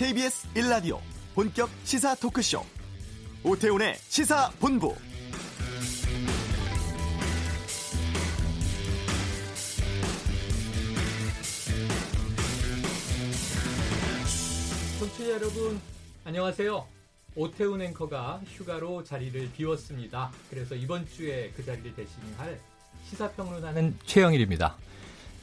KBS 1라디오 본격 시사 토크쇼 오태훈의 시사본부 청취자 여러분 안녕하세요. 오태훈 앵커가 휴가로 자리를 비웠습니다. 그래서 이번 주에 그 자리를 대신할 시사평론하는 최영일입니다.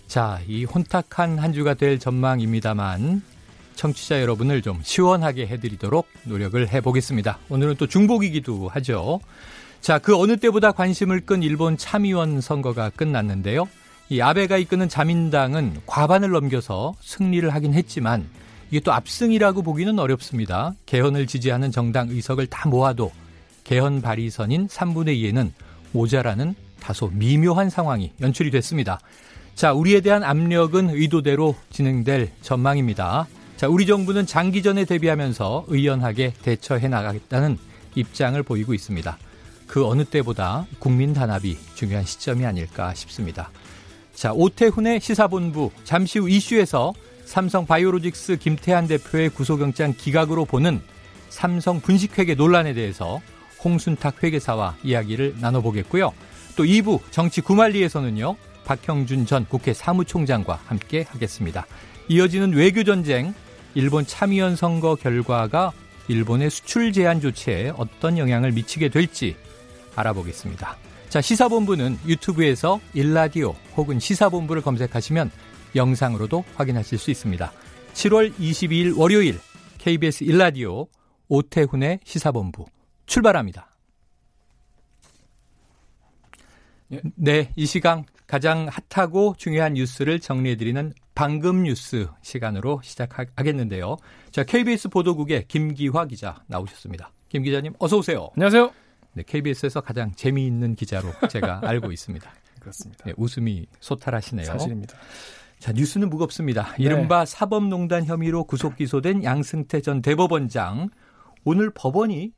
자, 이 혼탁한 한 주가 될 전망입니다만 청취자 여러분을 좀 시원하게 해드리도록 노력을 해보겠습니다. 오늘은 또 중복이기도 하죠. 자, 그 어느 때보다 관심을 끈 일본 참의원 선거가 끝났는데요. 이 아베가 이끄는 자민당은 과반을 넘겨서 승리를 하긴 했지만 이게 또 압승이라고 보기는 어렵습니다. 개헌을 지지하는 정당 의석을 다 모아도 개헌 발의선인 3분의 2에는 모자라는 다소 미묘한 상황이 연출이 됐습니다. 자, 우리에 대한 압력은 의도대로 진행될 전망입니다. 자, 우리 정부는 장기전에 대비하면서 의연하게 대처해 나가겠다는 입장을 보이고 있습니다. 그 어느 때보다 국민 단합이 중요한 시점이 아닐까 싶습니다. 자, 오태훈의 시사본부 잠시 후 이슈에서 삼성 바이오로직스 김태한 대표의 구속영장 기각으로 보는 삼성 분식회계 논란에 대해서 홍순탁 회계사와 이야기를 나눠보겠고요. 또 2부 정치 구말리에서는요. 박형준 전 국회 사무총장과 함께 하겠습니다. 이어지는 외교전쟁, 일본 참의원 선거 결과가 일본의 수출 제한 조치에 어떤 영향을 미치게 될지 알아보겠습니다. 자, 시사본부는 유튜브에서 일라디오 혹은 시사본부를 검색하시면 영상으로도 확인하실 수 있습니다. 7월 22일 월요일 KBS 일라디오 오태훈의 시사본부 출발합니다. 네, 이 시간 가장 핫하고 중요한 뉴스를 정리해드리는 방금 뉴스 시간으로 시작하겠는데요. 자, KBS 보도국의 김기화 기자 나오셨습니다. 김 기자님, 어서 오세요. 안녕하세요. 네, KBS에서 가장 재미있는 기자로 제가 알고 있습니다. 그렇습니다. 네, 웃음이 소탈하시네요. 사실입니다. 자, 뉴스는 무겁습니다. 이른바 네. 사법농단 혐의로 구속 기소된 양승태 전 대법원장. 오늘 법원이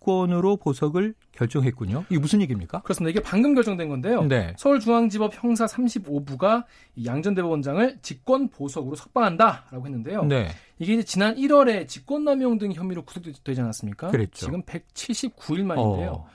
직권으로 보석을 결정했군요. 이게 무슨 얘기입니까? 그렇습니다. 이게 방금 결정된 건데요. 네. 서울중앙지법 형사 35부가 양전 대법원장을 직권 보석으로 석방한다라고 했는데요. 네. 이게 이제 지난 1월에 직권남용 등 혐의로 구속되지 않았습니까? 그랬죠. 지금 179일 만인데요.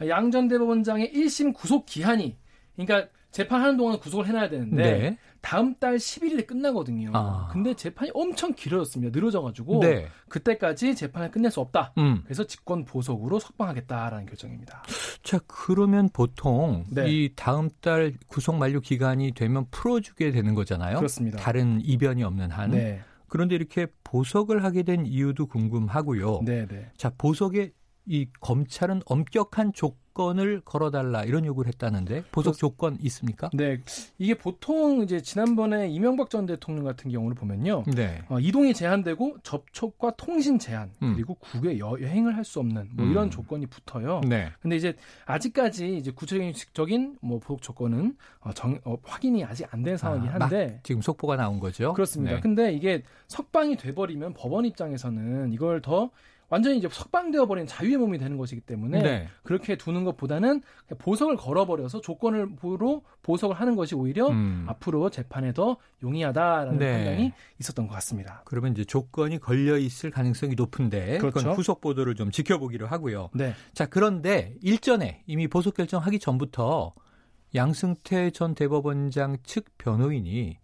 어. 양전 대법원장의 1심 구속 기한이 그러니까 재판하는 동안 구속을 해놔야 되는데 네. 다음 달 11일에 끝나거든요. 아. 근데 재판이 엄청 길어졌습니다. 늘어져가지고 네. 그때까지 재판을 끝낼 수 없다. 음. 그래서 직권 보석으로 석방하겠다라는 결정입니다. 자 그러면 보통 네. 이 다음 달 구속 만료 기간이 되면 풀어주게 되는 거잖아요. 그렇습니다. 다른 이변이 없는 한. 네. 그런데 이렇게 보석을 하게 된 이유도 궁금하고요. 네, 네. 자 보석의 이 검찰은 엄격한 조 건을 걸어달라 이런 요구를 했다는데 보석 조건 있습니까? 네, 이게 보통 이제 지난번에 이명박 전 대통령 같은 경우를 보면요, 네. 어, 이동이 제한되고 접촉과 통신 제한 음. 그리고 국외 여 행을 할 수 없는 뭐 이런 음. 조건이 붙어요. 네. 근데 이제 아직까지 이제 구체적인 뭐 보석 조건은 어, 정, 어, 확인이 아직 안 된 상황이긴 한데 아, 지금 속보가 나온 거죠. 그렇습니다. 네. 근데 이게 석방이 돼버리면 법원 입장에서는 이걸 더 완전히 이제 석방되어 버린 자유의 몸이 되는 것이기 때문에 네. 그렇게 두는 것보다는 보석을 걸어버려서 조건을로 보석을 하는 것이 오히려 음. 앞으로 재판에 더 용이하다라는 네. 판단이 있었던 것 같습니다. 그러면 이제 조건이 걸려 있을 가능성이 높은데 그렇죠. 그건 후속 보도를 좀 지켜보기로 하고요. 네. 자 그런데 일전에 이미 보석 결정하기 전부터 양승태 전 대법원장 측 변호인이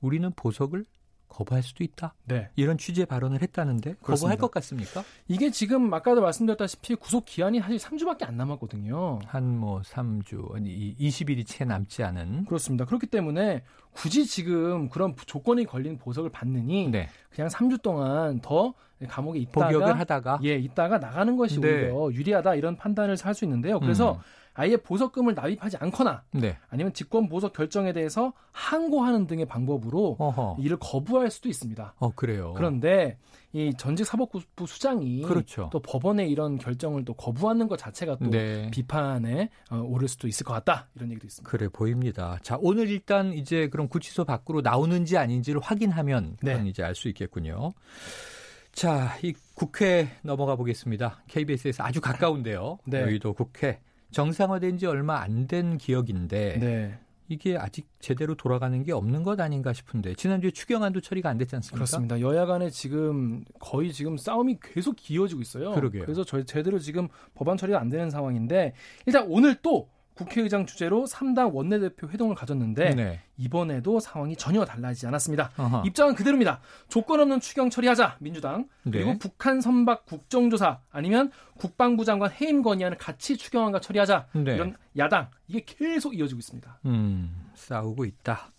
우리는 보석을 거부할 수도 있다. 네. 이런 취지의 발언을 했다는데 그렇습니다. 거부할 것 같습니까? 이게 지금 아까도 말씀드렸다시피 구속 기한이 사실 3주밖에 안 남았거든요. 한 뭐 3주, 아니 20일이 채 남지 않은. 그렇습니다. 그렇기 때문에 굳이 지금 그런 조건이 걸린 보석을 받느니 네. 그냥 3주 동안 더 감옥에 있다가 복역을 하다가 예, 있다가 나가는 것이 네. 오히려 유리하다 이런 판단을 할 수 있는데요. 그래서 음. 아예 보석금을 납입하지 않거나 네. 아니면 직권 보석 결정에 대해서 항고하는 등의 방법으로 어허. 이를 거부할 수도 있습니다. 어 그래요. 그런데 이 전직 사법부 수장이 그렇죠. 또 법원의 이런 결정을 또 거부하는 것 자체가 또 네. 비판에 어, 오를 수도 있을 것 같다 이런 얘기도 있습니다. 그래 보입니다. 자 오늘 일단 이제 그럼 구치소 밖으로 나오는지 아닌지를 확인하면 네. 이제 알 수 있겠군요. 자, 이 국회 넘어가 보겠습니다. KBS에서 아주 가까운데요. 네. 여의도 국회 정상화된 지 얼마 안 된 기억인데 네. 이게 아직 제대로 돌아가는 게 없는 것 아닌가 싶은데 지난주에 추경안도 처리가 안 됐지 않습니까? 그렇습니다. 여야 간에 지금 거의 지금 싸움이 계속 기어지고 있어요. 그러게요. 그래서 저 제대로 지금 법안 처리가 안 되는 상황인데 일단 오늘 또 국회의장 주재로 3당 원내대표 회동을 가졌는데 네. 이번에도 상황이 전혀 달라지지 않았습니다. 어허. 입장은 그대로입니다. 조건 없는 추경 처리하자 민주당 그리고 네. 북한 선박 국정조사 아니면 국방부 장관 해임 건의안을 같이 추경안과 처리하자 네. 이런 야당 이게 계속 이어지고 있습니다. 음, 싸우고 있다.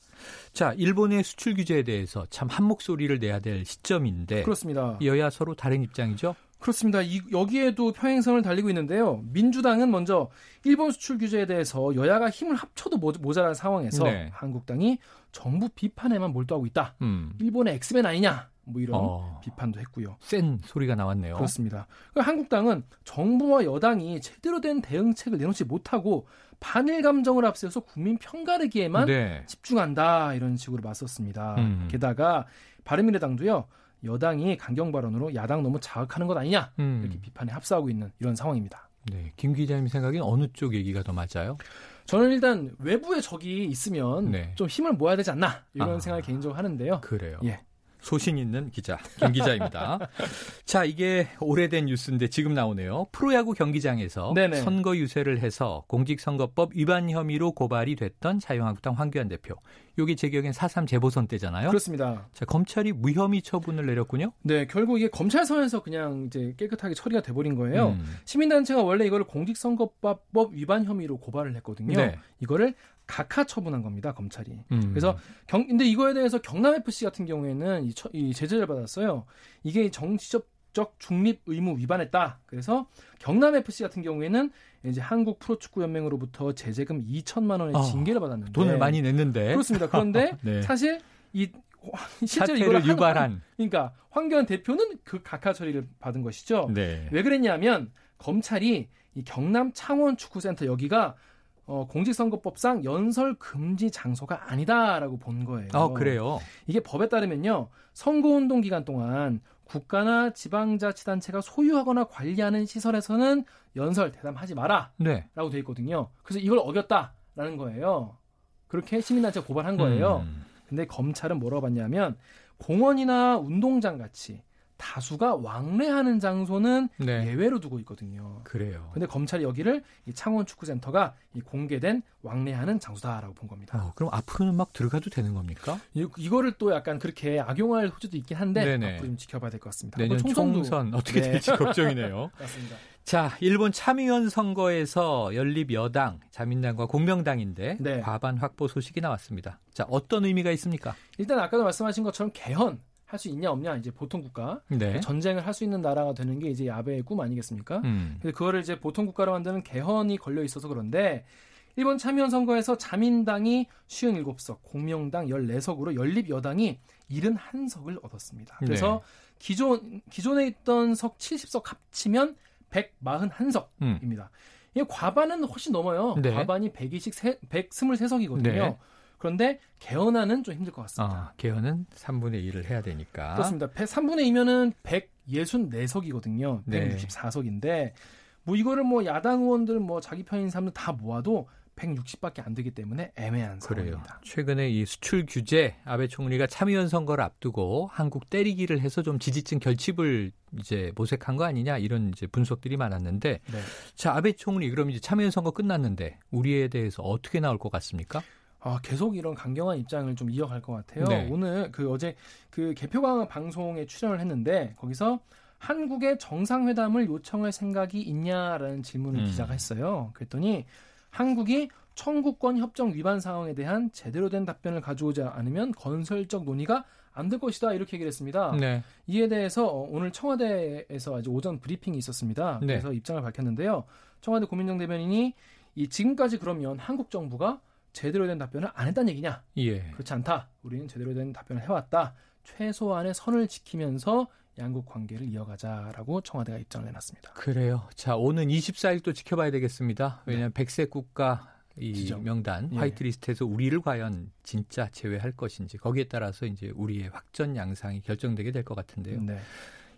자, 일본의 수출 규제에 대해서 참 한 목소리를 내야 될 시점인데 그렇습니다. 여야 서로 다른 입장이죠? 그렇습니다. 이, 여기에도 평행선을 달리고 있는데요. 민주당은 먼저 일본 수출 규제에 대해서 여야가 힘을 합쳐도 모자란 상황에서 네. 한국당이 정부 비판에만 몰두하고 있다. 음. 일본의 엑스맨 아니냐? 뭐 이런 어, 비판도 했고요. 센 소리가 나왔네요. 그렇습니다. 그러니까 한국당은 정부와 여당이 제대로 된 대응책을 내놓지 못하고 반일 감정을 앞세워서 국민 편가르기에만 네. 집중한다 이런 식으로 맞섰습니다. 음. 게다가 바른미래당도요. 여당이 강경 발언으로 야당 너무 자극하는 것 아니냐 음. 이렇게 비판에 합사하고 있는 이런 상황입니다. 네, 김 기자님 생각엔 어느 쪽 얘기가 더 맞아요? 저는 일단 외부에 적이 있으면 네. 좀 힘을 모아야 되지 않나 이런 아, 생각을 개인적으로 하는데요. 그래요. 예. 소신 있는 기자 김 기자입니다. 자 이게 오래된 뉴스인데 지금 나오네요. 프로야구 경기장에서 네네. 선거 유세를 해서 공직선거법 위반 혐의로 고발이 됐던 자유한국당 황교안 대표. 여기 제 기억엔 4.3 재보선 때잖아요. 그렇습니다. 자 검찰이 무혐의 처분을 내렸군요. 네, 결국 이게 검찰선에서 그냥 이제 깨끗하게 처리가 돼버린 거예요. 음. 시민단체가 원래 이거를 공직선거법 위반 혐의로 고발을 했거든요. 네. 이거를 각하 처분한 겁니다 검찰이. 음. 그래서 경 근데 이거에 대해서 경남 FC 같은 경우에는 이, 처, 이 제재를 받았어요. 이게 정치적 적 중립 의무 위반했다. 그래서 경남 FC 같은 경우에는 이제 한국 프로축구 연맹으로부터 제재금 2천만 원의 아, 징계를 받았는데 돈을 많이 냈는데 그렇습니다. 그런데 네. 사실 이 실제로 이걸 유발한 그러니까 황교안 대표는 그 각하 처리를 받은 것이죠. 네. 왜 그랬냐면 검찰이 이 경남 창원 축구센터 여기가 어, 공직선거법상 연설 금지 장소가 아니다라고 본 거예요. 아, 그래요? 이게 법에 따르면요. 선거운동 기간 동안 국가나 지방자치단체가 소유하거나 관리하는 시설에서는 연설 대담하지 마라. 네. 라고 돼 있거든요. 그래서 이걸 어겼다라는 거예요. 그렇게 시민단체가 고발한 거예요. 음. 근데 검찰은 뭐라고 봤냐면 공원이나 운동장 같이 다수가 왕래하는 장소는 네. 예외로 두고 있거든요. 그래요. 근데 검찰이 여기를 이 창원 축구센터가 이 공개된 왕래하는 장소다라고 본 겁니다. 어, 그럼 앞으로는 막 들어가도 되는 겁니까? 이, 이거를 또 약간 그렇게 악용할 호주도 있긴 한데 네네. 앞으로 좀 지켜봐야 될 것 같습니다. 내년 총선 어떻게 네. 될지 걱정이네요. 맞습니다. 자, 일본 참의원 선거에서 연립 여당, 자민당과 공명당인데 네. 과반 확보 소식이 나왔습니다. 자, 어떤 의미가 있습니까? 일단 아까도 말씀하신 것처럼 개헌 할 수 있냐 없냐 이제 보통 국가 네. 전쟁을 할 수 있는 나라가 되는 게 이제 야베의 꿈 아니겠습니까? 음. 근데 그거를 이제 보통 국가로 만드는 개헌이 걸려 있어서 그런데 일본 참의원 선거에서 자민당이 57석, 공명당 14석으로 연립 여당이 71석을 얻었습니다. 그래서 네. 기존 기존에 있던 석 70석 합치면 141석입니다. 음. 이게 과반은 훨씬 넘어요. 네. 과반이 120, 123석이거든요. 네. 그런데 개헌안은 좀 힘들 것 같습니다. 아, 개헌은 3분의 1을 해야 되니까. 그렇습니다. 3분의 2면은 164석이거든요. 네. 164석인데 뭐 이거를 뭐 야당 의원들 뭐 자기 편인 사람들 다 모아도 160밖에 안 되기 때문에 애매한 그래요. 상황입니다. 최근에 이 수출 규제 아베 총리가 참의원 선거를 앞두고 한국 때리기를 해서 좀 지지층 결집을 이제 모색한 거 아니냐 이런 이제 분석들이 많았는데 네. 자 아베 총리 그럼 이제 참의원 선거 끝났는데 우리에 대해서 어떻게 나올 것 같습니까? 아, 계속 이런 강경한 입장을 좀 이어갈 것 같아요. 네. 오늘 그 어제 그 개표강 방송에 출연을 했는데 거기서 한국의 정상회담을 요청할 생각이 있냐라는 질문을 음. 기자가 했어요. 그랬더니 한국이 청구권 협정 위반 상황에 대한 제대로 된 답변을 가져오지 않으면 건설적 논의가 안 될 것이다 이렇게 얘기를 했습니다. 네. 이에 대해서 오늘 청와대에서 아주 오전 브리핑이 있었습니다. 네. 그래서 입장을 밝혔는데요. 청와대 고민정 대변인이 이 지금까지 그러면 한국 정부가 제대로 된 답변을 안 했다는 얘기냐? 예. 그렇지 않다. 우리는 제대로 된 답변을 해왔다. 최소한의 선을 지키면서 양국 관계를 이어가자라고 청와대가 입장을 내놨습니다. 그래요. 자, 오는 24일 또 지켜봐야 되겠습니다. 왜냐하면 네. 백색 국가 이 지정. 명단 예. 화이트리스트에서 우리를 과연 진짜 제외할 것인지 거기에 따라서 이제 우리의 확전 양상이 결정되게 될 것 같은데요. 네.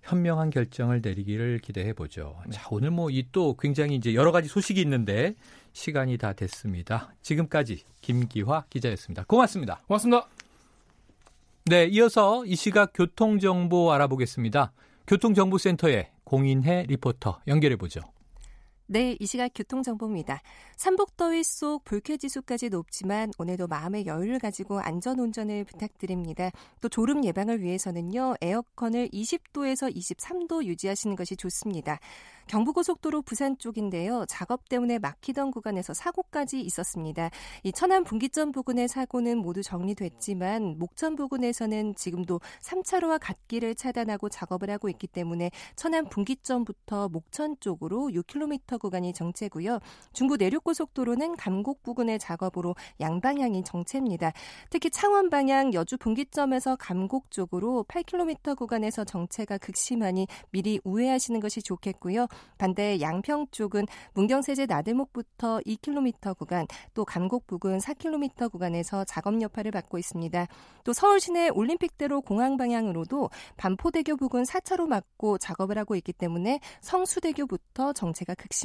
현명한 결정을 내리기를 기대해 보죠. 네. 자, 오늘 뭐 이 또 굉장히 이제 여러 가지 소식이 있는데 시간이 다 됐습니다. 지금까지 김기화 기자였습니다. 고맙습니다. 고맙습니다. 네, 이어서 이 시각 교통 정보 알아보겠습니다. 교통정보센터의 공인혜 리포터 연결해 보죠. 네, 이 시각 교통정보입니다. 삼복더위 속 불쾌지수까지 높지만 오늘도 마음의 여유를 가지고 안전운전을 부탁드립니다. 또 졸음 예방을 위해서는요, 에어컨을 20도에서 23도 유지하시는 것이 좋습니다. 경부고속도로 부산 쪽인데요. 작업 때문에 막히던 구간에서 사고까지 있었습니다. 이 천안 분기점 부근의 사고는 모두 정리됐지만 목천 부근에서는 지금도 3차로와 갓길을 차단하고 작업을 하고 있기 때문에 천안 분기점부터 목천 쪽으로 6km 구간이 정체고요. 중부 내륙고속도로는 감곡 부근의 작업으로 양방향이 정체입니다. 특히 창원 방향 여주 분기점에서 감곡 쪽으로 8km 구간에서 정체가 극심하니 미리 우회하시는 것이 좋겠고요. 반대 양평 쪽은 문경세제 나들목부터 2km 구간, 또 감곡 부근 4km 구간에서 작업 여파를 받고 있습니다. 또 서울 시내 올림픽대로 공항 방향으로도 반포대교 부근 4차로 막고 작업을 하고 있기 때문에 성수대교부터 정체가 극심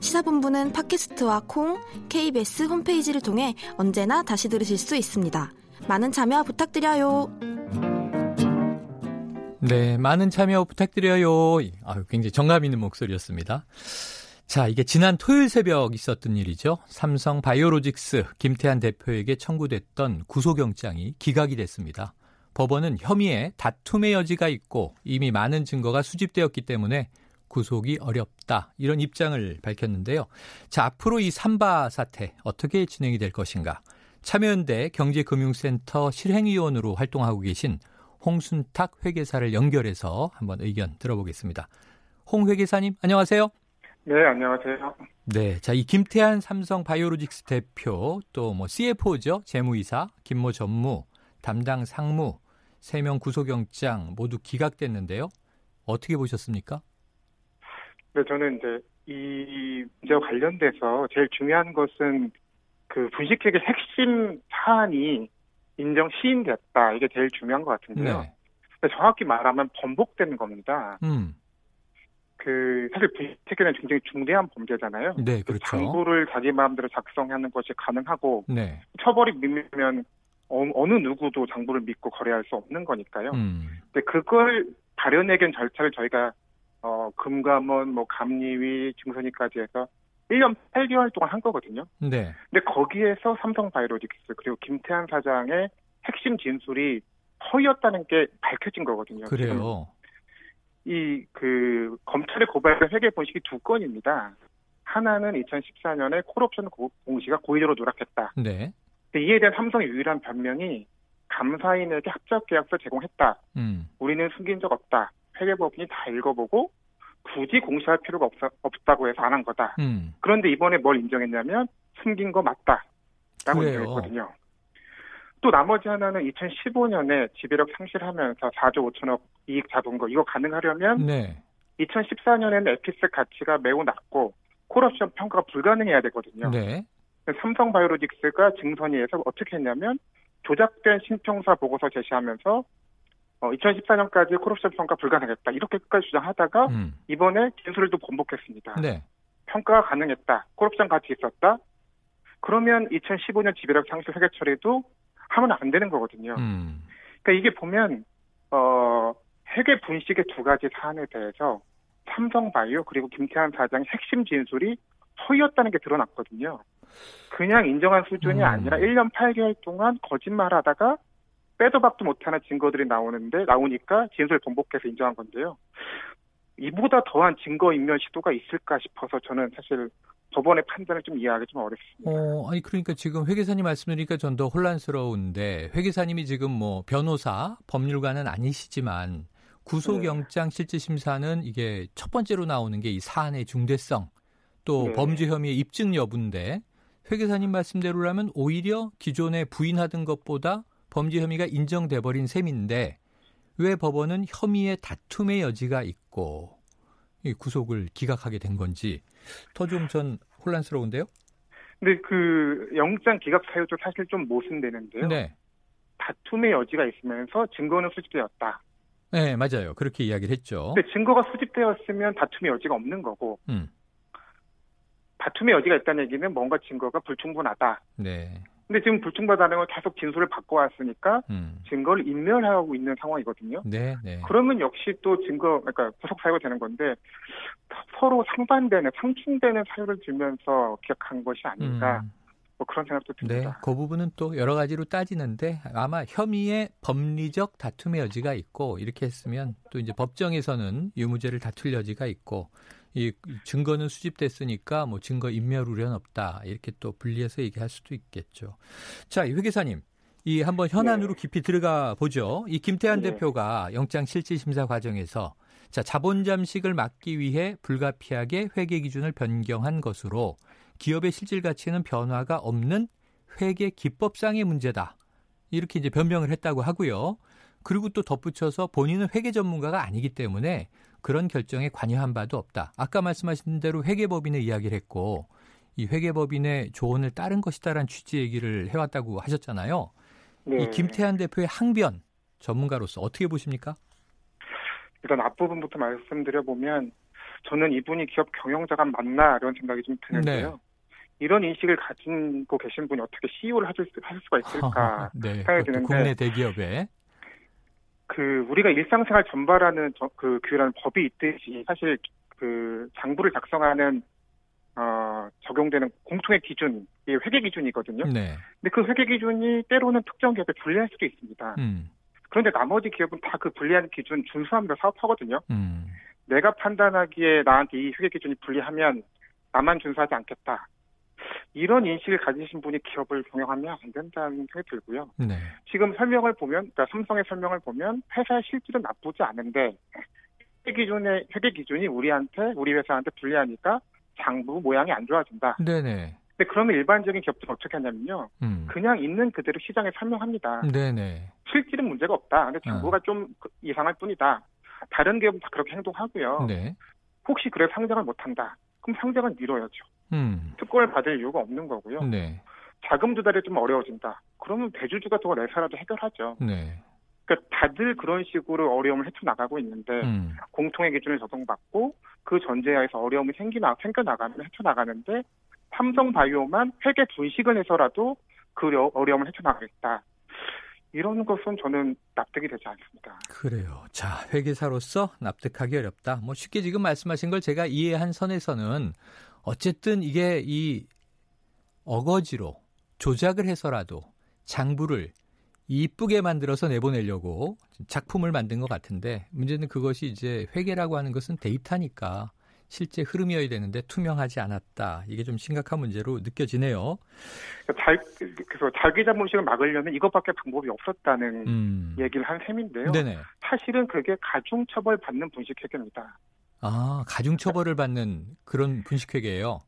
시사본부는 팟캐스트와 콩, KBS 홈페이지를 통해 언제나 다시 들으실 수 있습니다. 많은 참여 부탁드려요. 네, 많은 참여 부탁드려요. 아유, 굉장히 정감 있는 목소리였습니다. 자, 이게 지난 토요일 새벽 있었던 일이죠. 삼성 바이오로직스 김태한 대표에게 청구됐던 구속영장이 기각이 됐습니다. 법원은 혐의에 다툼의 여지가 있고 이미 많은 증거가 수집되었기 때문에 구속이 어렵다. 이런 입장을 밝혔는데요. 자, 앞으로 이 삼바 사태 어떻게 진행이 될 것인가? 참여연대 경제금융센터 실행위원으로 활동하고 계신 홍순탁 회계사를 연결해서 한번 의견 들어보겠습니다. 홍 회계사님, 안녕하세요. 네, 안녕하세요. 네, 자, 이 김태한 삼성 바이오로직스 대표, 또 뭐 CFO죠, 재무이사, 김모 전무, 담당 상무, 3명 구속영장 모두 기각됐는데요. 어떻게 보셨습니까? 네, 저는 이제 이 문제와 관련돼서 제일 중요한 것은 그 분식회계 핵심 사안이 인정 시인됐다. 이게 제일 중요한 것 같은데요. 네. 정확히 말하면 번복된 겁니다. 음. 그 사실 분식회계는 굉장히 중대한 범죄잖아요. 네, 그렇죠. 장부를 자기 마음대로 작성하는 것이 가능하고 네. 처벌이 밀면 어, 느 누구도 장부를 믿고 거래할 수 없는 거니까요. 음. 근데 그걸 발현의견 절차를 저희가 어, 금감원, 뭐 감리위, 증선위까지 해서 1년 8개월 동안 한 거거든요. 네. 근데 거기에서 삼성 바이오로직스 그리고 김태한 사장의 핵심 진술이 허위였다는 게 밝혀진 거거든요. 그래요. 이 그 검찰의 고발된 회계 본식이 두 건입니다. 하나는 2014년에 콜옵션 공시가 고의적으로 누락했다. 네. 이에 대한 삼성의 유일한 변명이 감사인에게 합작 계약서 제공했다. 음. 우리는 숨긴 적 없다. 회계법인이 다 읽어보고 굳이 공시할 필요가 없, 없다고 해서 안 한 거다. 음. 그런데 이번에 뭘 인정했냐면 숨긴 거 맞다라고 그래요. 인정했거든요. 또 나머지 하나는 2015년에 지배력 상실하면서 4조 5천억 이익 잡은 거 이거 가능하려면 네. 2014년에는 에피스 가치가 매우 낮고 콜옵션 평가가 불가능해야 되거든요. 네. 삼성 바이오로직스가 증선위에서 어떻게 했냐면 조작된 신평사 보고서 제시하면서 어, 2014년까지 콜옵션 평가 불가능했다. 이렇게 끝까지 주장하다가 음. 이번에 진술을 또 번복했습니다. 네. 평가가 가능했다. 콜옵션 가치 있었다. 그러면 2015년 지배력 상실 회계 처리도 하면 안 되는 거거든요. 음. 그러니까 이게 보면 어, 회계 분식의 두 가지 사안에 대해서 삼성바이오 그리고 김태환 사장의 핵심 진술이 허위였다는 게 드러났거든요. 그냥 인정한 수준이 음. 아니라 1년 8개월 동안 거짓말하다가 빼도 박도 못하는 증거들이 나오는데 나오니까 진술 번복해서 인정한 건데요. 이보다 더한 증거 인멸 시도가 있을까 싶어서 저는 사실 법원의 판단을 좀 이해하기 좀 어렵습니다. 어, 아니 그러니까 지금 회계사님 말씀드리니까 전 더 혼란스러운데 회계사님이 지금 뭐 변호사, 법률가는 아니시지만 구속영장 네. 실질심사는 이게 첫 번째로 나오는 게 이 사안의 중대성 또 네. 범죄 혐의의 입증 여부인데 회계사님 말씀대로라면 오히려 기존에 부인하던 것보다 범죄 혐의가 인정돼 버린 셈인데 왜 법원은 혐의의 다툼의 여지가 있고 이 구속을 기각하게 된 건지 더 좀 전 혼란스러운데요. 근데 그 영장 기각 사유도 사실 좀 모순되는데요. 네. 다툼의 여지가 있으면서 증거는 수집되었다. 네, 맞아요. 그렇게 이야기를 했죠. 근데 증거가 수집되었으면 다툼의 여지가 없는 거고, 음. 다툼의 여지가 있다는 얘기는 뭔가 증거가 불충분하다. 네. 근데 지금 불충분하다는 걸 계속 진술을 바꿔왔으니까 음. 증거를 인멸하고 있는 상황이거든요. 네, 네. 그러면 역시 또 증거, 그러니까 구속 사유가 되는 건데 서로 상반되는, 상충되는 사유를 들면서 기억한 것이 아닌가. 음. 뭐 그런 생각도 듭니다. 네, 그 부분은 또 여러 가지로 따지는데 아마 혐의의 법리적 다툼의 여지가 있고 이렇게 했으면 또 이제 법정에서는 유무죄를 다툴 여지가 있고 이 증거는 수집됐으니까 뭐 증거 인멸 우려는 없다 이렇게 또 분리해서 얘기할 수도 있겠죠. 자, 이 회계사님. 이 한번 현안으로 네. 깊이 들어가 보죠. 이 김태한 네. 대표가 영장 실질 심사 과정에서 자, 자본 잠식을 막기 위해 불가피하게 회계 기준을 변경한 것으로 기업의 실질 가치는 변화가 없는 회계 기법상의 문제다. 이렇게 이제 변명을 했다고 하고요. 그리고 또 덧붙여서 본인은 회계 전문가가 아니기 때문에 그런 결정에 관여한 바도 없다. 아까 말씀하신 대로 회계법인의 이야기를 했고 이 회계법인의 조언을 따른 것이다라는 취지 얘기를 해왔다고 하셨잖아요. 네. 이 김태한 대표의 항변 전문가로서 어떻게 보십니까? 일단 앞부분부터 말씀드려 보면 저는 이분이 기업 경영자가 맞나 이런 생각이 좀 드는데요. 네. 이런 인식을 가지고 계신 분이 어떻게 CEO를 하실, 수, 수가 있을까 네, 생각이 드는데 국내 대기업에 그 우리가 일상생활 전발하는 저, 그 규율하는 법이 있듯이 사실 그 장부를 작성하는 어, 적용되는 공통의 기준, 이 회계 기준이거든요. 네. 근데 그 회계 기준이 때로는 특정 기업에 불리할 수도 있습니다. 음. 그런데 나머지 기업은 다 그 불리한 기준 준수하면서 사업하거든요. 음. 내가 판단하기에 나한테 이 회계 기준이 불리하면 나만 준수하지 않겠다. 이런 인식을 가지신 분이 기업을 경영하면 안 된다는 생각이 들고요. 네. 지금 설명을 보면, 그러니까 삼성의 설명을 보면 회사의 실질은 나쁘지 않은데 회계 기준의 회계 기준이 우리한테 우리 회사한테 불리하니까 장부 모양이 안 좋아진다. 네네. 근데 그러면 일반적인 기업들은 어떻게 하냐면요. 음. 그냥 있는 그대로 시장에 설명합니다. 네네. 실질은 문제가 없다. 근데 장부가 어. 좀 이상할 뿐이다. 다른 기업은 다 그렇게 행동하고요. 네. 혹시 그래 상장을 못한다. 그럼 상장을 미뤄야죠. 음. 특권을 받을 이유가 없는 거고요. 네. 자금 조달이 좀 어려워진다. 그러면 대주주가 더 내사라도 해결하죠. 네. 그러니까 다들 그런 식으로 어려움을 헤쳐나가고 있는데 음. 공통의 기준을 적용받고 그 전제하에서 어려움이 생기나 생겨나가면 헤쳐나가는데 삼성바이오만 회계 분식을 해서라도 그 어려움을 헤쳐나가겠다. 이런 것은 저는 납득이 되지 않습니다. 그래요. 자, 회계사로서 납득하기 어렵다. 뭐 쉽게 지금 말씀하신 걸 제가 이해한 선에서는 어쨌든 이게 이 어거지로 조작을 해서라도 장부를 이쁘게 만들어서 내보내려고 작품을 만든 것 같은데 문제는 그것이 이제 회계라고 하는 것은 데이터니까 실제 흐름이어야 되는데 투명하지 않았다. 이게 좀 심각한 문제로 느껴지네요. 잘, 그래서 자기 자본식을 막으려면 이것밖에 방법이 없었다는 음. 얘기를 한 셈인데요. 네네. 사실은 그게 가중처벌 받는 분식회계입니다. 아, 가중처벌을 받는 그런 분식회계예요.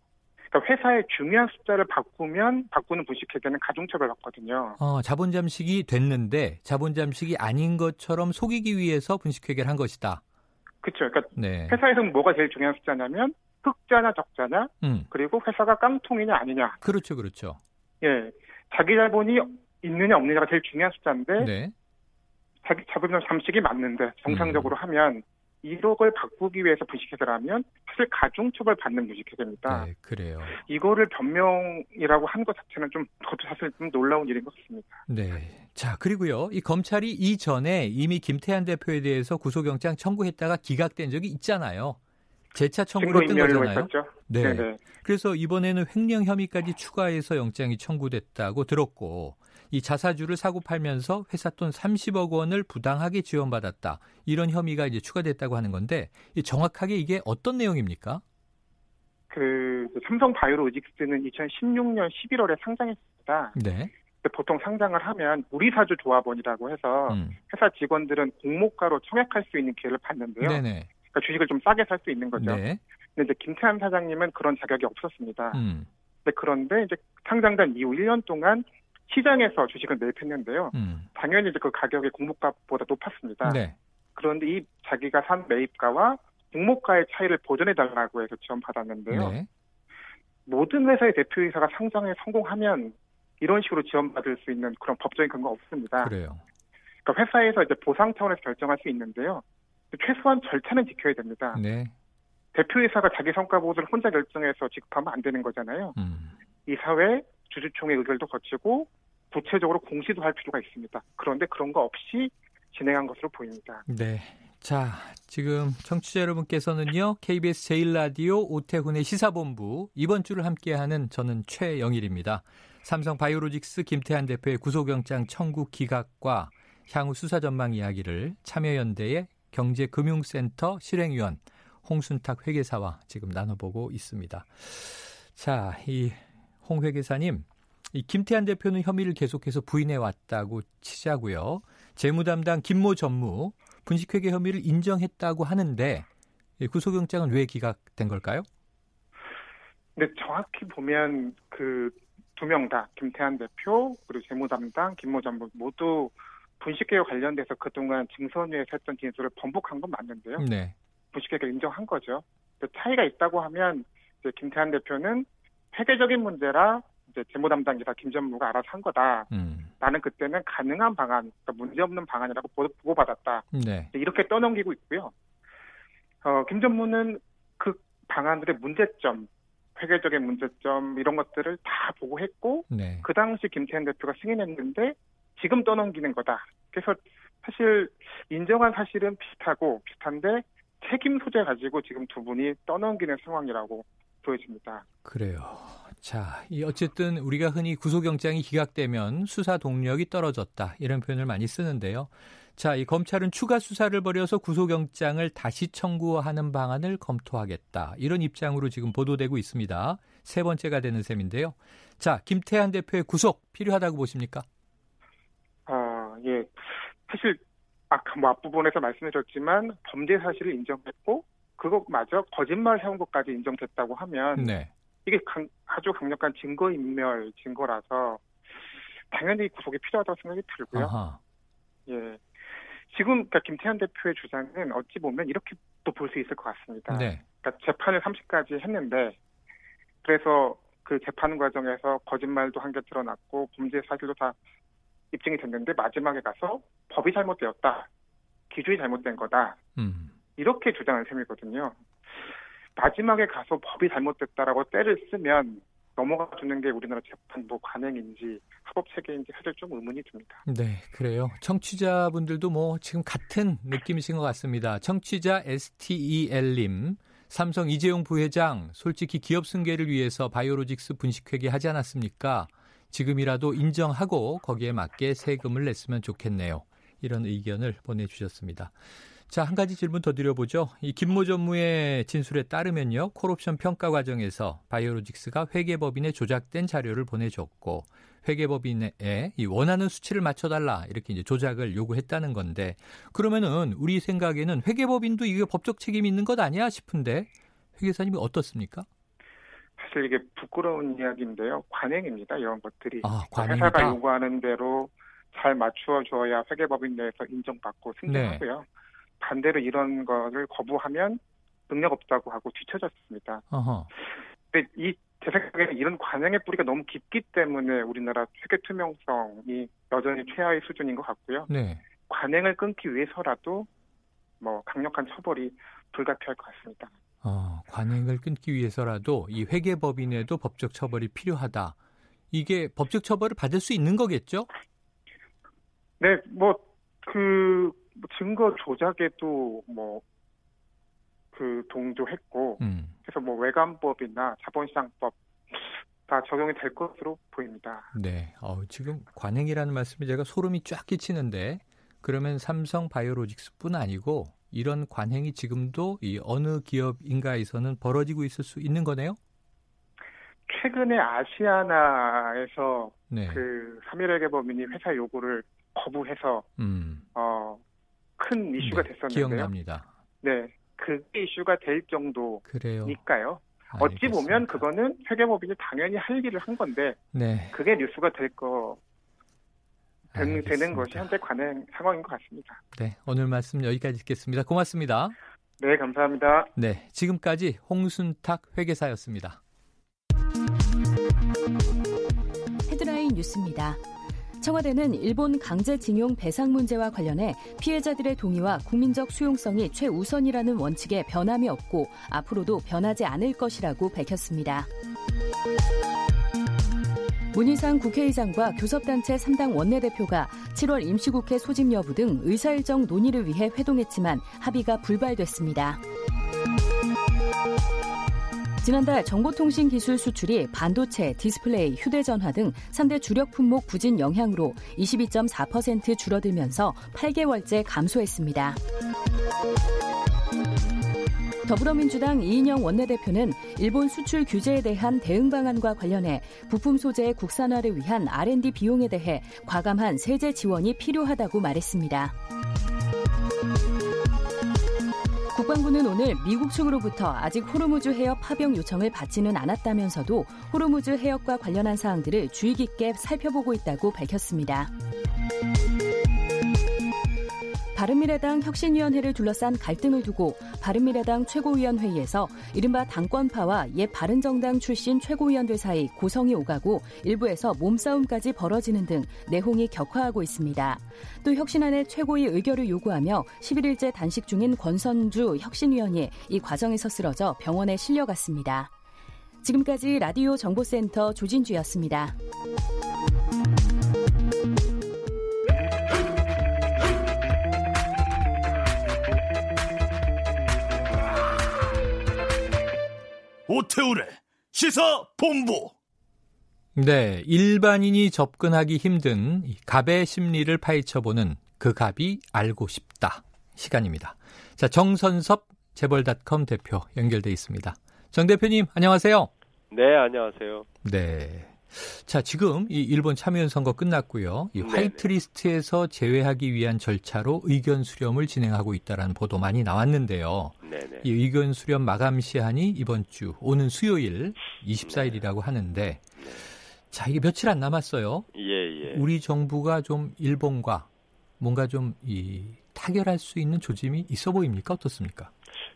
그러니까 회사의 중요한 숫자를 바꾸면 바꾸는 분식회계는 가중처벌 받거든요. 어, 자본 잠식이 됐는데 자본 잠식이 아닌 것처럼 속이기 위해서 분식회계를 한 것이다. 그렇죠. 그러니까 네. 회사에서는 뭐가 제일 중요한 숫자냐면 흑자나 적자냐, 음. 그리고 회사가 깡통이냐 아니냐. 그렇죠, 그렇죠. 예, 자기 자본이 있느냐 없느냐가 제일 중요한 숫자인데 네. 자기 자본 잠식이 맞는데 정상적으로 음. 하면 1억을 바꾸기 위해서 분식회계를 하면 사실 가중처벌 받는 분식회계입니다. 네, 그래요. 이거를 변명이라고 한 것 자체는 좀 저도 사실 좀 놀라운 일인 것 같습니다. 네. 자, 그리고요. 이 검찰이 이전에 이미 김태한 대표에 대해서 구속영장 청구했다가 기각된 적이 있잖아요. 재차 청구를 했던 거잖아요. 했었죠. 네. 네네. 그래서 이번에는 횡령 혐의까지 추가해서 영장이 청구됐다고 들었고 이 자사주를 사고 팔면서 회사 돈 30억 원을 부당하게 지원받았다. 이런 혐의가 이제 추가됐다고 하는 건데 정확하게 이게 어떤 내용입니까? 그 삼성 바이오로직스는 2016년 11월에 상장했습니다. 네. 보통 상장을 하면 우리사주 조합원이라고 해서 음. 회사 직원들은 공모가로 청약할 수 있는 기회를 받는데요. 네네. 그러니까 주식을 좀 싸게 살 수 있는 거죠. 네. 근데 이제 김태한 사장님은 그런 자격이 없었습니다. 음. 그런데 이제 상장된 이후 1년 동안 시장에서 주식을 매입했는데요. 음. 당연히 이제 그 가격이 공모가보다 높았습니다. 네. 그런데 이 자기가 산 매입가와 공모가의 차이를 보전해 달라고 해서 지원받았는데요. 네. 모든 회사의 대표이사가 상장에 성공하면 이런 식으로 지원받을 수 있는 그런 법적인 근거 없습니다. 그래요. 그러니까 회사에서 이제 보상 차원에서 결정할 수 있는데요. 최소한 절차는 지켜야 됩니다. 네. 대표이사가 자기 성과 보고서를 혼자 결정해서 지급하면 안 되는 거잖아요. 음. 이 사회 주주총회 의결도 거치고 구체적으로 공시도 할 필요가 있습니다. 그런데 그런 거 없이 진행한 것으로 보입니다. 네. 자, 지금 청취자 여러분께서는요, KBS 제일라디오 오태훈의 시사본부 이번 주를 함께하는 저는 최영일입니다. 삼성 바이오로직스 김태한 대표의 구속영장 청구 기각과 향후 수사 전망 이야기를 참여연대의 경제금융센터 실행위원 홍순탁 회계사와 지금 나눠보고 있습니다. 자, 이 홍 회계사님, 이 김태한 대표는 혐의를 계속해서 부인해 왔다고 치자고요. 재무담당 김모 전무 분식회계 혐의를 인정했다고 하는데 구속영장은 왜 기각된 걸까요? 네, 정확히 보면 그 두 명 다 김태한 대표 그리고 재무담당 김모 전무 모두 분식회계 관련돼서 그동안 증선위에서 했던 진술을 번복한 건 맞는데요. 네. 분식회계를 인정한 거죠. 차이가 있다고 하면 김태한 대표는 회계적인 문제라 이제 재무 담당 기사 김전무가 알아서 한 거다. 음. 나는 그때는 가능한 방안, 그러니까 문제 없는 방안이라고 보고받았다. 네. 이렇게 떠넘기고 있고요. 어, 김전무는 그 방안들의 문제점, 회계적인 문제점 이런 것들을 다 보고했고 네. 그 당시 김태현 대표가 승인했는데 지금 떠넘기는 거다. 그래서 사실 인정한 사실은 비슷하고 비슷한데 책임 소재 가지고 지금 두 분이 떠넘기는 상황이라고 보여집니다. 그래요. 자, 이 어쨌든 우리가 흔히 구속영장이 기각되면 수사 동력이 떨어졌다 이런 표현을 많이 쓰는데요. 자, 이 검찰은 추가 수사를 벌여서 구속영장을 다시 청구하는 방안을 검토하겠다 이런 입장으로 지금 보도되고 있습니다. 세 번째가 되는 셈인데요. 자, 김태한 대표의 구속 필요하다고 보십니까? 아, 예. 사실 아까 뭐 앞부분에서 말씀해줬지만 범죄 사실을 인정했고 그것마저 거짓말 해온 것까지 인정됐다고 하면 네. 이게 강, 아주 강력한 증거인멸 증거라서 당연히 구속이 필요하다고 생각이 들고요. 아하. 예. 지금 그러니까 김태현 대표의 주장은 어찌 보면 이렇게 또 볼 수 있을 것 같습니다. 네. 그러니까 재판을 30까지 했는데 그래서 그 재판 과정에서 거짓말도 한개 드러났고 범죄 사실도 다 입증이 됐는데 마지막에 가서 법이 잘못되었다. 기준이 잘못된 거다. 음. 이렇게 주장한 셈이거든요. 마지막에 가서 법이 잘못됐다라고 때를 쓰면 넘어가 주는 게 우리나라 재판부 관행인지 합법 체계인지 사실 좀 의문이 듭니다. 네, 그래요. 청취자분들도 뭐 지금 같은 느낌이신 것 같습니다. 청취자 STEL님, 삼성 이재용 부회장 솔직히 기업 승계를 위해서 바이오로직스 분식회계 하지 않았습니까? 지금이라도 인정하고 거기에 맞게 세금을 냈으면 좋겠네요. 이런 의견을 보내주셨습니다. 자, 한 가지 질문 더 드려보죠. 이 김모 전무의 진술에 따르면요. 콜옵션 평가 과정에서 바이오로직스가 회계법인에 조작된 자료를 보내줬고 회계법인에 이 원하는 수치를 맞춰달라 이렇게 이제 조작을 요구했다는 건데 그러면은 우리 생각에는 회계법인도 이게 법적 책임이 있는 것 아니야 싶은데 회계사님이 어떻습니까? 사실 이게 부끄러운 이야기인데요. 관행입니다. 이런 것들이 아, 회사가 요구하는 대로 잘 맞추어 줘야 회계법인 내에서 인정받고 승진하고요. 네. 반대로 이런 거를 거부하면 능력 없다고 하고 뒤쳐졌습니다. 어허. 근데 이 제 생각에는 이런 관행의 뿌리가 너무 깊기 때문에 우리나라 회계 투명성이 여전히 최하의 수준인 것 같고요. 네. 관행을 끊기 위해서라도 뭐 강력한 처벌이 불가피할 것 같습니다. 어, 관행을 끊기 위해서라도 이 회계법인에도 법적 처벌이 필요하다. 이게 법적 처벌을 받을 수 있는 거겠죠? 네, 뭐 그 뭐 증거 조작에도 뭐 그 동조했고 음. 그래서 뭐 외관법이나 자본시장법 다 적용이 될 것으로 보입니다. 네, 어, 지금 관행이라는 말씀이 제가 소름이 쫙 끼치는데 그러면 삼성 바이오로직스뿐 아니고 이런 관행이 지금도 이 어느 기업인가에서는 벌어지고 있을 수 있는 거네요? 최근에 아시아나에서 네. 그 삼일회계 법인이 회사 요구를 거부해서 음. 어, 큰 이슈가 네, 됐었는데요. 기억납니다. 네. 그 그게 이슈가 될 정도니까요. 어찌 보면 그거는 회계법인이 당연히 할 일을 한 건데 네. 그게 뉴스가 될거 되는 것이 현재 관행 상황인 것 같습니다. 네, 오늘 말씀 여기까지 듣겠습니다. 고맙습니다. 네, 감사합니다. 네, 지금까지 홍순탁 회계사였습니다. 헤드라인 뉴스입니다. 청와대는 일본 강제징용 배상 문제와 관련해 피해자들의 동의와 국민적 수용성이 최우선이라는 원칙에 변함이 없고 앞으로도 변하지 않을 것이라고 밝혔습니다. 문희상 국회의장과 교섭단체 3당 원내대표가 7월 임시국회 소집 여부 등 의사일정 논의를 위해 회동했지만 합의가 불발됐습니다. 지난달 정보통신기술 수출이 반도체, 디스플레이, 휴대전화 등 3대 주력 품목 부진 영향으로 22.4% 줄어들면서 8개월째 감소했습니다. 더불어민주당 이인영 원내대표는 일본 수출 규제에 대한 대응 방안과 관련해 부품 소재의 국산화를 위한 R&D 비용에 대해 과감한 세제 지원이 필요하다고 말했습니다. 국방부는 오늘 미국 측으로부터 아직 호르무즈 해협 파병 요청을 받지는 않았다면서도 호르무즈 해협과 관련한 사항들을 주의 깊게 살펴보고 있다고 밝혔습니다. 바른미래당 혁신위원회를 둘러싼 갈등을 두고 바른미래당 최고위원회의에서 이른바 당권파와 옛 바른정당 출신 최고위원들 사이 고성이 오가고 일부에서 몸싸움까지 벌어지는 등 내홍이 격화하고 있습니다. 또 혁신안의 최고위 의결을 요구하며 11일째 단식 중인 권선주 혁신위원이 이 과정에서 쓰러져 병원에 실려갔습니다. 지금까지 라디오 정보센터 조진주였습니다. 오태우래 시사 본부. 네, 일반인이 접근하기 힘든 갑의 심리를 파헤쳐보는 그 갑이 알고 싶다 시간입니다. 자, 정선섭 재벌닷컴 대표 연결돼 있습니다. 정 대표님 안녕하세요. 네, 안녕하세요. 네. 자, 지금 이 일본 참여연 선거 끝났고요. 이 화이트리스트에서 제외하기 위한 절차로 의견 수렴을 진행하고 있다라는 보도 많이 나왔는데요. 네네. 이 의견 수렴 마감 시한이 이번 주 오는 수요일 24일이라고 하는데 네. 자, 이게 며칠 안 남았어요. 예, 예. 우리 정부가 좀 일본과 뭔가 좀 이 타결할 수 있는 조짐이 있어 보입니까? 어떻습니까?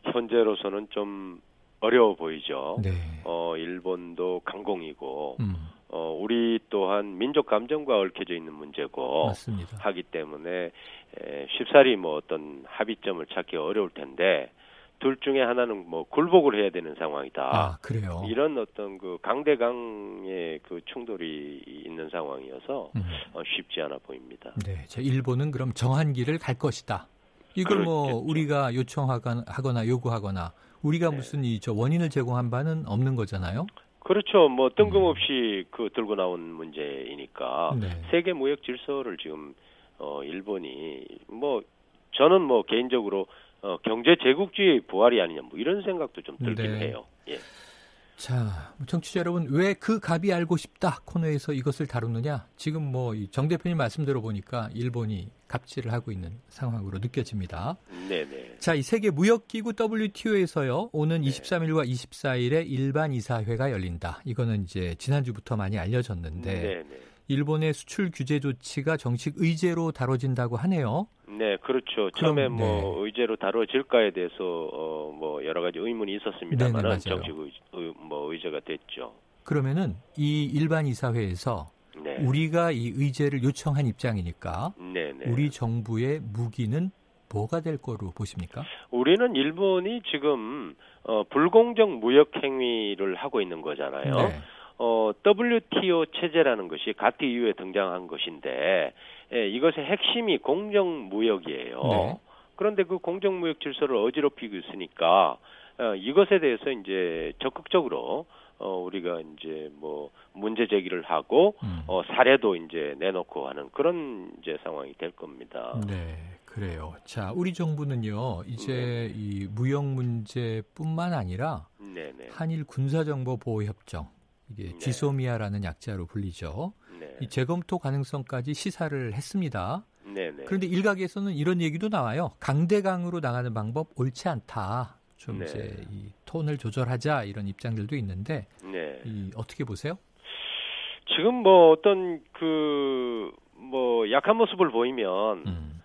현재로서는 좀 어려워 보이죠. 네. 어, 일본도 강공이고 음. 어, 우리 또한 민족 감정과 얽혀져 있는 문제고 맞습니다. 하기 때문에 에, 쉽사리 뭐 어떤 합의점을 찾기 어려울 텐데 둘 중에 하나는 뭐 굴복을 해야 되는 상황이다. 아, 그래요. 이런 어떤 그 강대강의 그 충돌이 있는 상황이어서 음. 어, 쉽지 않아 보입니다. 네, 자, 일본은 그럼 정한 길을 갈 것이다. 이걸 뭐 그렇겠죠. 뭐 우리가 요청하거나 요구하거나 우리가 네. 무슨 이 저 원인을 제공한 바는 없는 거잖아요. 그렇죠. 뭐 뜬금없이 음. 그 들고 나온 문제이니까 네. 세계 무역 질서를 지금 어 일본이 뭐 저는 뭐 개인적으로 어 경제 제국주의 부활이 아니냐 뭐 이런 생각도 좀 들긴 네. 해요. 예. 자, 청취자 여러분, 왜 그 갑이 알고 싶다 코너에서 이것을 다루느냐? 지금 뭐 정 대표님 말씀 들어보니까 일본이 갑질을 하고 있는 상황으로 느껴집니다. 네네. 자, 이 세계 무역기구 WTO에서요, 오는 네. 23일과 24일에 일반 이사회가 열린다. 이거는 이제 지난주부터 많이 알려졌는데, 네네. 일본의 수출 규제 조치가 정식 의제로 다뤄진다고 하네요. 네, 그렇죠. 처음에 뭐 네. 뭐 의제로 다뤄질까에 대해서 어, 뭐 여러 가지 의문이 있었습니다만 정식 의, 뭐 의제가 됐죠. 그러면은 이 일반 이사회에서 네. 우리가 이 의제를 요청한 입장이니까 네네. 우리 정부의 무기는 뭐가 될 거로 보십니까? 우리는 일본이 지금 어, 불공정 무역 행위를 하고 있는 거잖아요. 네. 어, WTO 체제라는 것이 가트 이후에 등장한 것인데 예, 이것의 핵심이 공정 무역이에요. 네. 그런데 그 공정 무역 질서를 어지럽히고 있으니까 어, 이것에 대해서 이제 적극적으로 어, 우리가 이제 뭐 문제 제기를 하고 음. 어, 사례도 이제 내놓고 하는 그런 이제 상황이 될 겁니다. 네. 그래요. 자, 우리 정부는요, 이제 네. 이 무역 문제뿐만 아니라 네네. 한일 군사정보 보호 협정, 이게 네. 지소미아라는 약자로 불리죠. 네. 이 재검토 가능성까지 시사를 했습니다. 네네. 그런데 일각에서는 이런 얘기도 나와요. 강대강으로 나가는 방법 옳지 않다. 좀 네. 이제 이 톤을 조절하자 이런 입장들도 있는데 네. 이 어떻게 보세요? 지금 뭐 어떤 그 뭐 약한 모습을 보이면 음.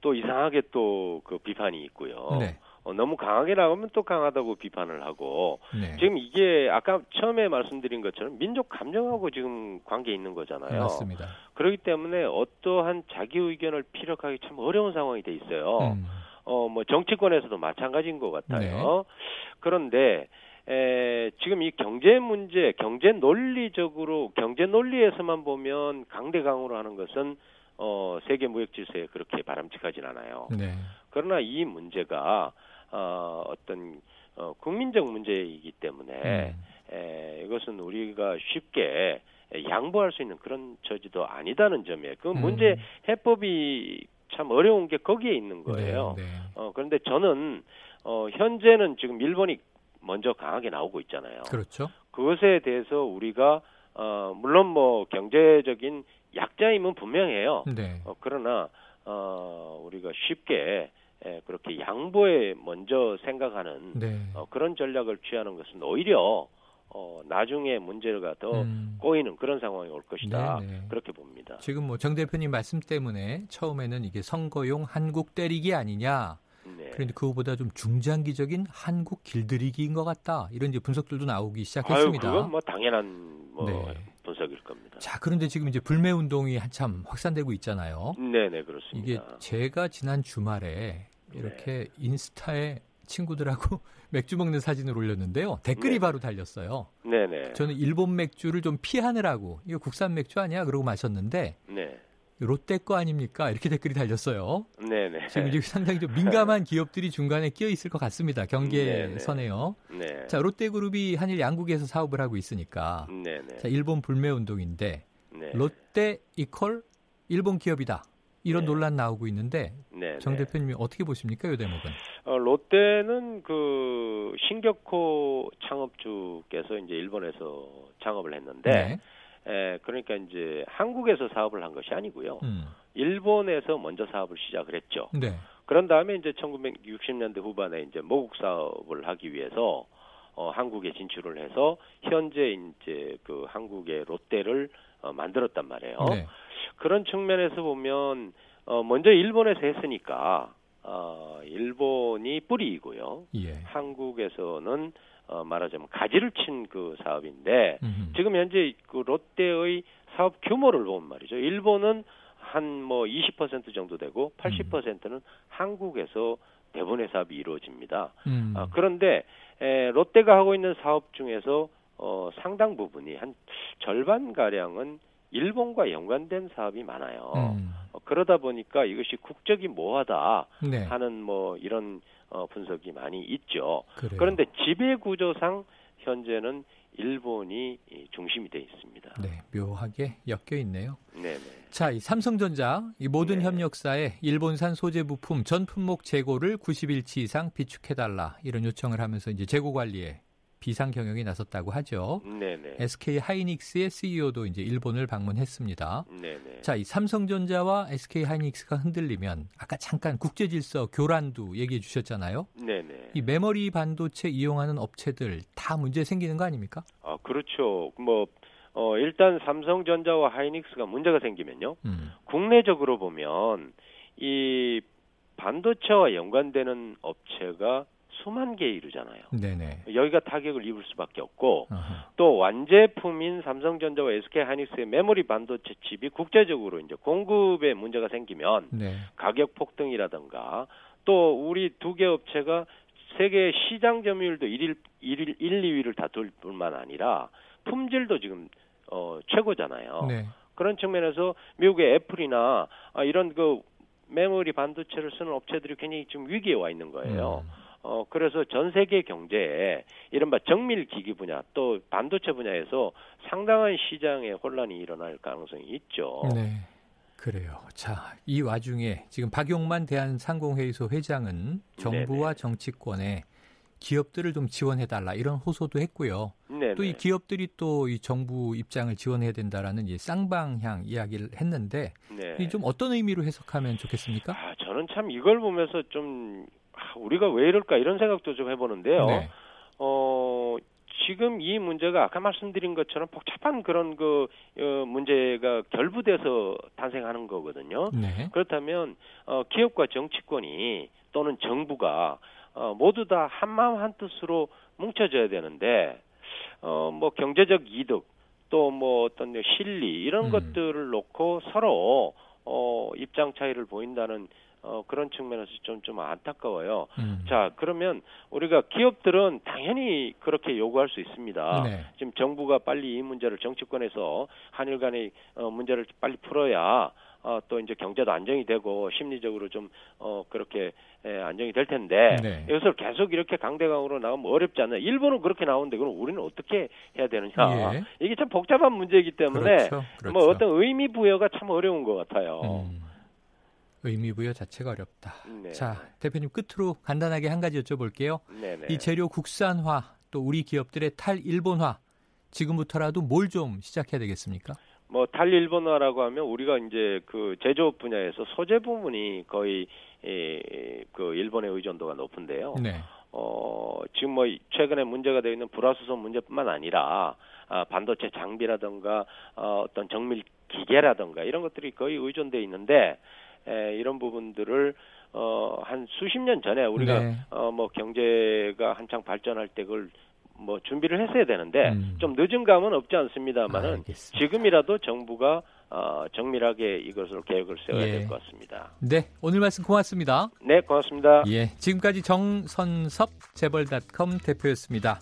또 이상하게 또 그 비판이 있고요. 네. 어, 너무 강하게 나오면 또 강하다고 비판을 하고 네. 지금 이게 아까 처음에 말씀드린 것처럼 민족 감정하고 지금 관계 있는 거잖아요. 맞습니다. 그렇기 때문에 어떠한 자기 의견을 피력하기 참 어려운 상황이 돼 있어요. 음. 어뭐 정치권에서도 마찬가지인 것 같아요. 네. 그런데 에, 지금 이 경제 문제, 경제 논리적으로 경제 논리에서만 보면 강대강으로 하는 것은 어, 세계 무역 질서에 그렇게 바람직하진 않아요. 네. 그러나 이 문제가 어, 어떤 어, 국민적 문제이기 때문에 음. 에, 이것은 우리가 쉽게 양보할 수 있는 그런 처지도 아니다는 점에 그 음. 문제 해법이 참 어려운 게 거기에 있는 거예요. 네, 네. 어, 그런데 저는 어, 현재는 지금 일본이 먼저 강하게 나오고 있잖아요. 그렇죠. 그것에 대해서 우리가 어, 물론 뭐 경제적인 약자임은 분명해요. 네. 어, 그러나 어, 우리가 쉽게 예, 그렇게 양보에 먼저 생각하는 네. 어, 그런 전략을 취하는 것은 오히려 어, 나중에 문제가 더 음. 꼬이는 그런 상황이 올 것이다. 네네. 네. 그렇게 봅니다. 지금 뭐 정 대표님 말씀 때문에 처음에는 이게 선거용 한국 때리기 아니냐. 네. 그런데 그거보다 좀 중장기적인 한국 길들이기인 것 같다. 이런 이제 분석들도 나오기 시작했습니다. 아유, 그건 뭐 당연한 뭐 네. 분석일 겁니다. 자, 그런데 지금 이제 불매 운동이 한참 확산되고 있잖아요. 네, 네, 그렇습니다. 이게 제가 지난 주말에 이렇게 네. 인스타에 친구들하고 맥주 먹는 사진을 올렸는데요. 댓글이 네. 바로 달렸어요. 네네. 네. 저는 일본 맥주를 좀 피하느라고 이거 국산 맥주 아니야? 그러고 마셨는데 네. 롯데 거 아닙니까? 이렇게 댓글이 달렸어요. 네네. 지금 이제 상당히 좀 민감한 기업들이 중간에 끼어 있을 것 같습니다. 경계선에요. 네. 자, 롯데그룹이 한일 양국에서 사업을 하고 있으니까. 네네. 자, 일본 불매 운동인데 네. 롯데 이퀄 일본 기업이다. 이런 네. 논란 나오고 있는데 네, 정 네. 대표님이 어떻게 보십니까, 이 대목은? 어, 롯데는 그 신격호 창업주께서 이제 일본에서 창업을 했는데 네. 에, 그러니까 이제 한국에서 사업을 한 것이 아니고요. 음. 일본에서 먼저 사업을 시작을 했죠. 네. 그런 다음에 이제 1960년대 후반에 이제 모국 사업을 하기 위해서 어, 한국에 진출을 해서 현재 이제 그 한국의 롯데를 어, 만들었단 말이에요. 네. 그런 측면에서 보면 어, 먼저 일본에서 했으니까 어, 일본이 뿌리이고요. 예. 한국에서는 어, 말하자면 가지를 친 그 사업인데 음흠. 지금 현재 그 롯데의 사업 규모를 보면 말이죠. 일본은 한 뭐 20% 정도 되고 80%는 음. 한국에서 대부분의 사업이 이루어집니다. 음. 아, 그런데 에, 롯데가 하고 있는 사업 중에서 어, 상당 부분이 한 절반 가량은 일본과 연관된 사업이 많아요. 음. 어, 그러다 보니까 이것이 국적이 모호하다 네. 하는 뭐 이런 어, 분석이 많이 있죠. 그래요. 그런데 지배 구조상 현재는 일본이 중심이 돼 있습니다. 네, 묘하게 엮여 있네요. 네, 네. 자, 이 삼성전자 이 모든 네. 협력사에 일본산 소재 부품 전 품목 재고를 90일치 이상 비축해 달라 이런 요청을 하면서 이제 재고 관리에 비상 경영에 나섰다고 하죠. 네네. SK 하이닉스의 CEO도 이제 일본을 방문했습니다. 네네. 자, 이 삼성전자와 SK 하이닉스가 흔들리면 아까 잠깐 국제 질서 교란도 얘기해 주셨잖아요. 네네. 이 메모리 반도체 이용하는 업체들 다 문제 생기는 거 아닙니까? 아, 그렇죠. 뭐 어, 일단 삼성전자와 하이닉스가 문제가 생기면요. 음. 국내적으로 보면 이 반도체와 연관되는 업체가 수만 개에 이르잖아요. 네네. 여기가 타격을 입을 수밖에 없고 아하. 또 완제품인 삼성전자와 SK 하이닉스의 메모리 반도체 칩이 국제적으로 이제 공급에 문제가 생기면 네. 가격 폭등이라든가 또 우리 두 개 업체가 세계 시장 점유율도 1일 1일 1, 2위를 다툴 뿐만 아니라 품질도 지금 어 최고잖아요. 네. 그런 측면에서 미국의 애플이나 아, 이런 그 메모리 반도체를 쓰는 업체들이 굉장히 지금 위기에 와 있는 거예요. 음. 어 그래서 전 세계 경제에 이른바 정밀 기기 분야 또 반도체 분야에서 상당한 시장의 혼란이 일어날 가능성이 있죠. 네. 그래요. 자, 이 와중에 지금 박용만 대한상공회의소 회장은 정부와 네네. 정치권에 기업들을 좀 지원해 달라 이런 호소도 했고요. 또 이 기업들이 또 이 정부 입장을 지원해야 된다라는 이 쌍방향 이야기를 했는데 네. 이좀 어떤 의미로 해석하면 좋겠습니까? 아, 저는 참 이걸 보면서 좀 우리가 왜 이럴까 이런 생각도 좀 해보는데요. 네. 어, 지금 이 문제가 아까 말씀드린 것처럼 복잡한 그런 그 어, 문제가 결부돼서 탄생하는 거거든요. 네. 그렇다면 어, 기업과 정치권이 또는 정부가 어, 모두 다 한마음 한뜻으로 뭉쳐져야 되는데 어, 뭐 경제적 이득 또 뭐 어떤 실리 이런 음. 것들을 놓고 서로 어, 입장 차이를 보인다는 어, 그런 측면에서 좀, 좀 안타까워요. 음. 자, 그러면 우리가 기업들은 당연히 그렇게 요구할 수 있습니다. 네. 지금 정부가 빨리 이 문제를 정치권에서 한일 간의 어, 문제를 빨리 풀어야 어, 또 이제 경제도 안정이 되고 심리적으로 좀 어, 그렇게 에, 안정이 될 텐데 네. 이것을 계속 이렇게 강대강으로 나오면 어렵지 않나. 일본은 그렇게 나오는데 그럼 우리는 어떻게 해야 되느냐. 예. 이게 참 복잡한 문제이기 때문에 그렇죠. 그렇죠. 뭐 어떤 의미 부여가 참 어려운 것 같아요. 음. 의미 부여 자체가 어렵다. 네. 자, 대표님 끝으로 간단하게 한 가지 여쭤볼게요. 네네. 이 재료 국산화 또 우리 기업들의 탈일본화 지금부터라도 뭘 좀 시작해야 되겠습니까? 뭐 탈일본화라고 하면 우리가 이제 그 제조업 분야에서 소재 부분이 거의 에, 그 일본의 의존도가 높은데요. 네. 어, 지금 뭐 최근에 문제가 되어 있는 불화수소 문제뿐만 아니라 아, 반도체 장비라든가 어, 어떤 정밀 기계라든가 이런 것들이 거의 의존돼 있는데 에, 이런 부분들을 어, 한 수십 년 전에 우리가 네. 어, 뭐 경제가 한창 발전할 때 그걸 뭐 준비를 했어야 되는데 음. 좀 늦은 감은 없지 않습니다만은 아, 지금이라도 정부가 어, 정밀하게 이것을 계획을 세워야 예. 될것 같습니다. 네, 오늘 말씀 고맙습니다. 네, 고맙습니다. 예, 지금까지 정선섭 재벌닷컴 대표였습니다.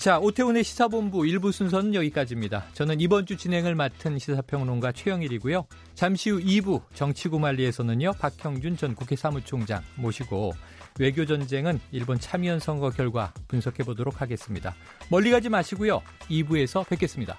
자, 오태훈의 시사본부 일부 순서는 여기까지입니다. 저는 이번 주 진행을 맡은 시사평론가 최영일이고요. 잠시 후 2부 정치구말리에서는요, 박형준 전 국회 사무총장 모시고 외교 전쟁은 일본 참여연 선거 결과 분석해 보도록 하겠습니다. 멀리 가지 마시고요. 2부에서 뵙겠습니다.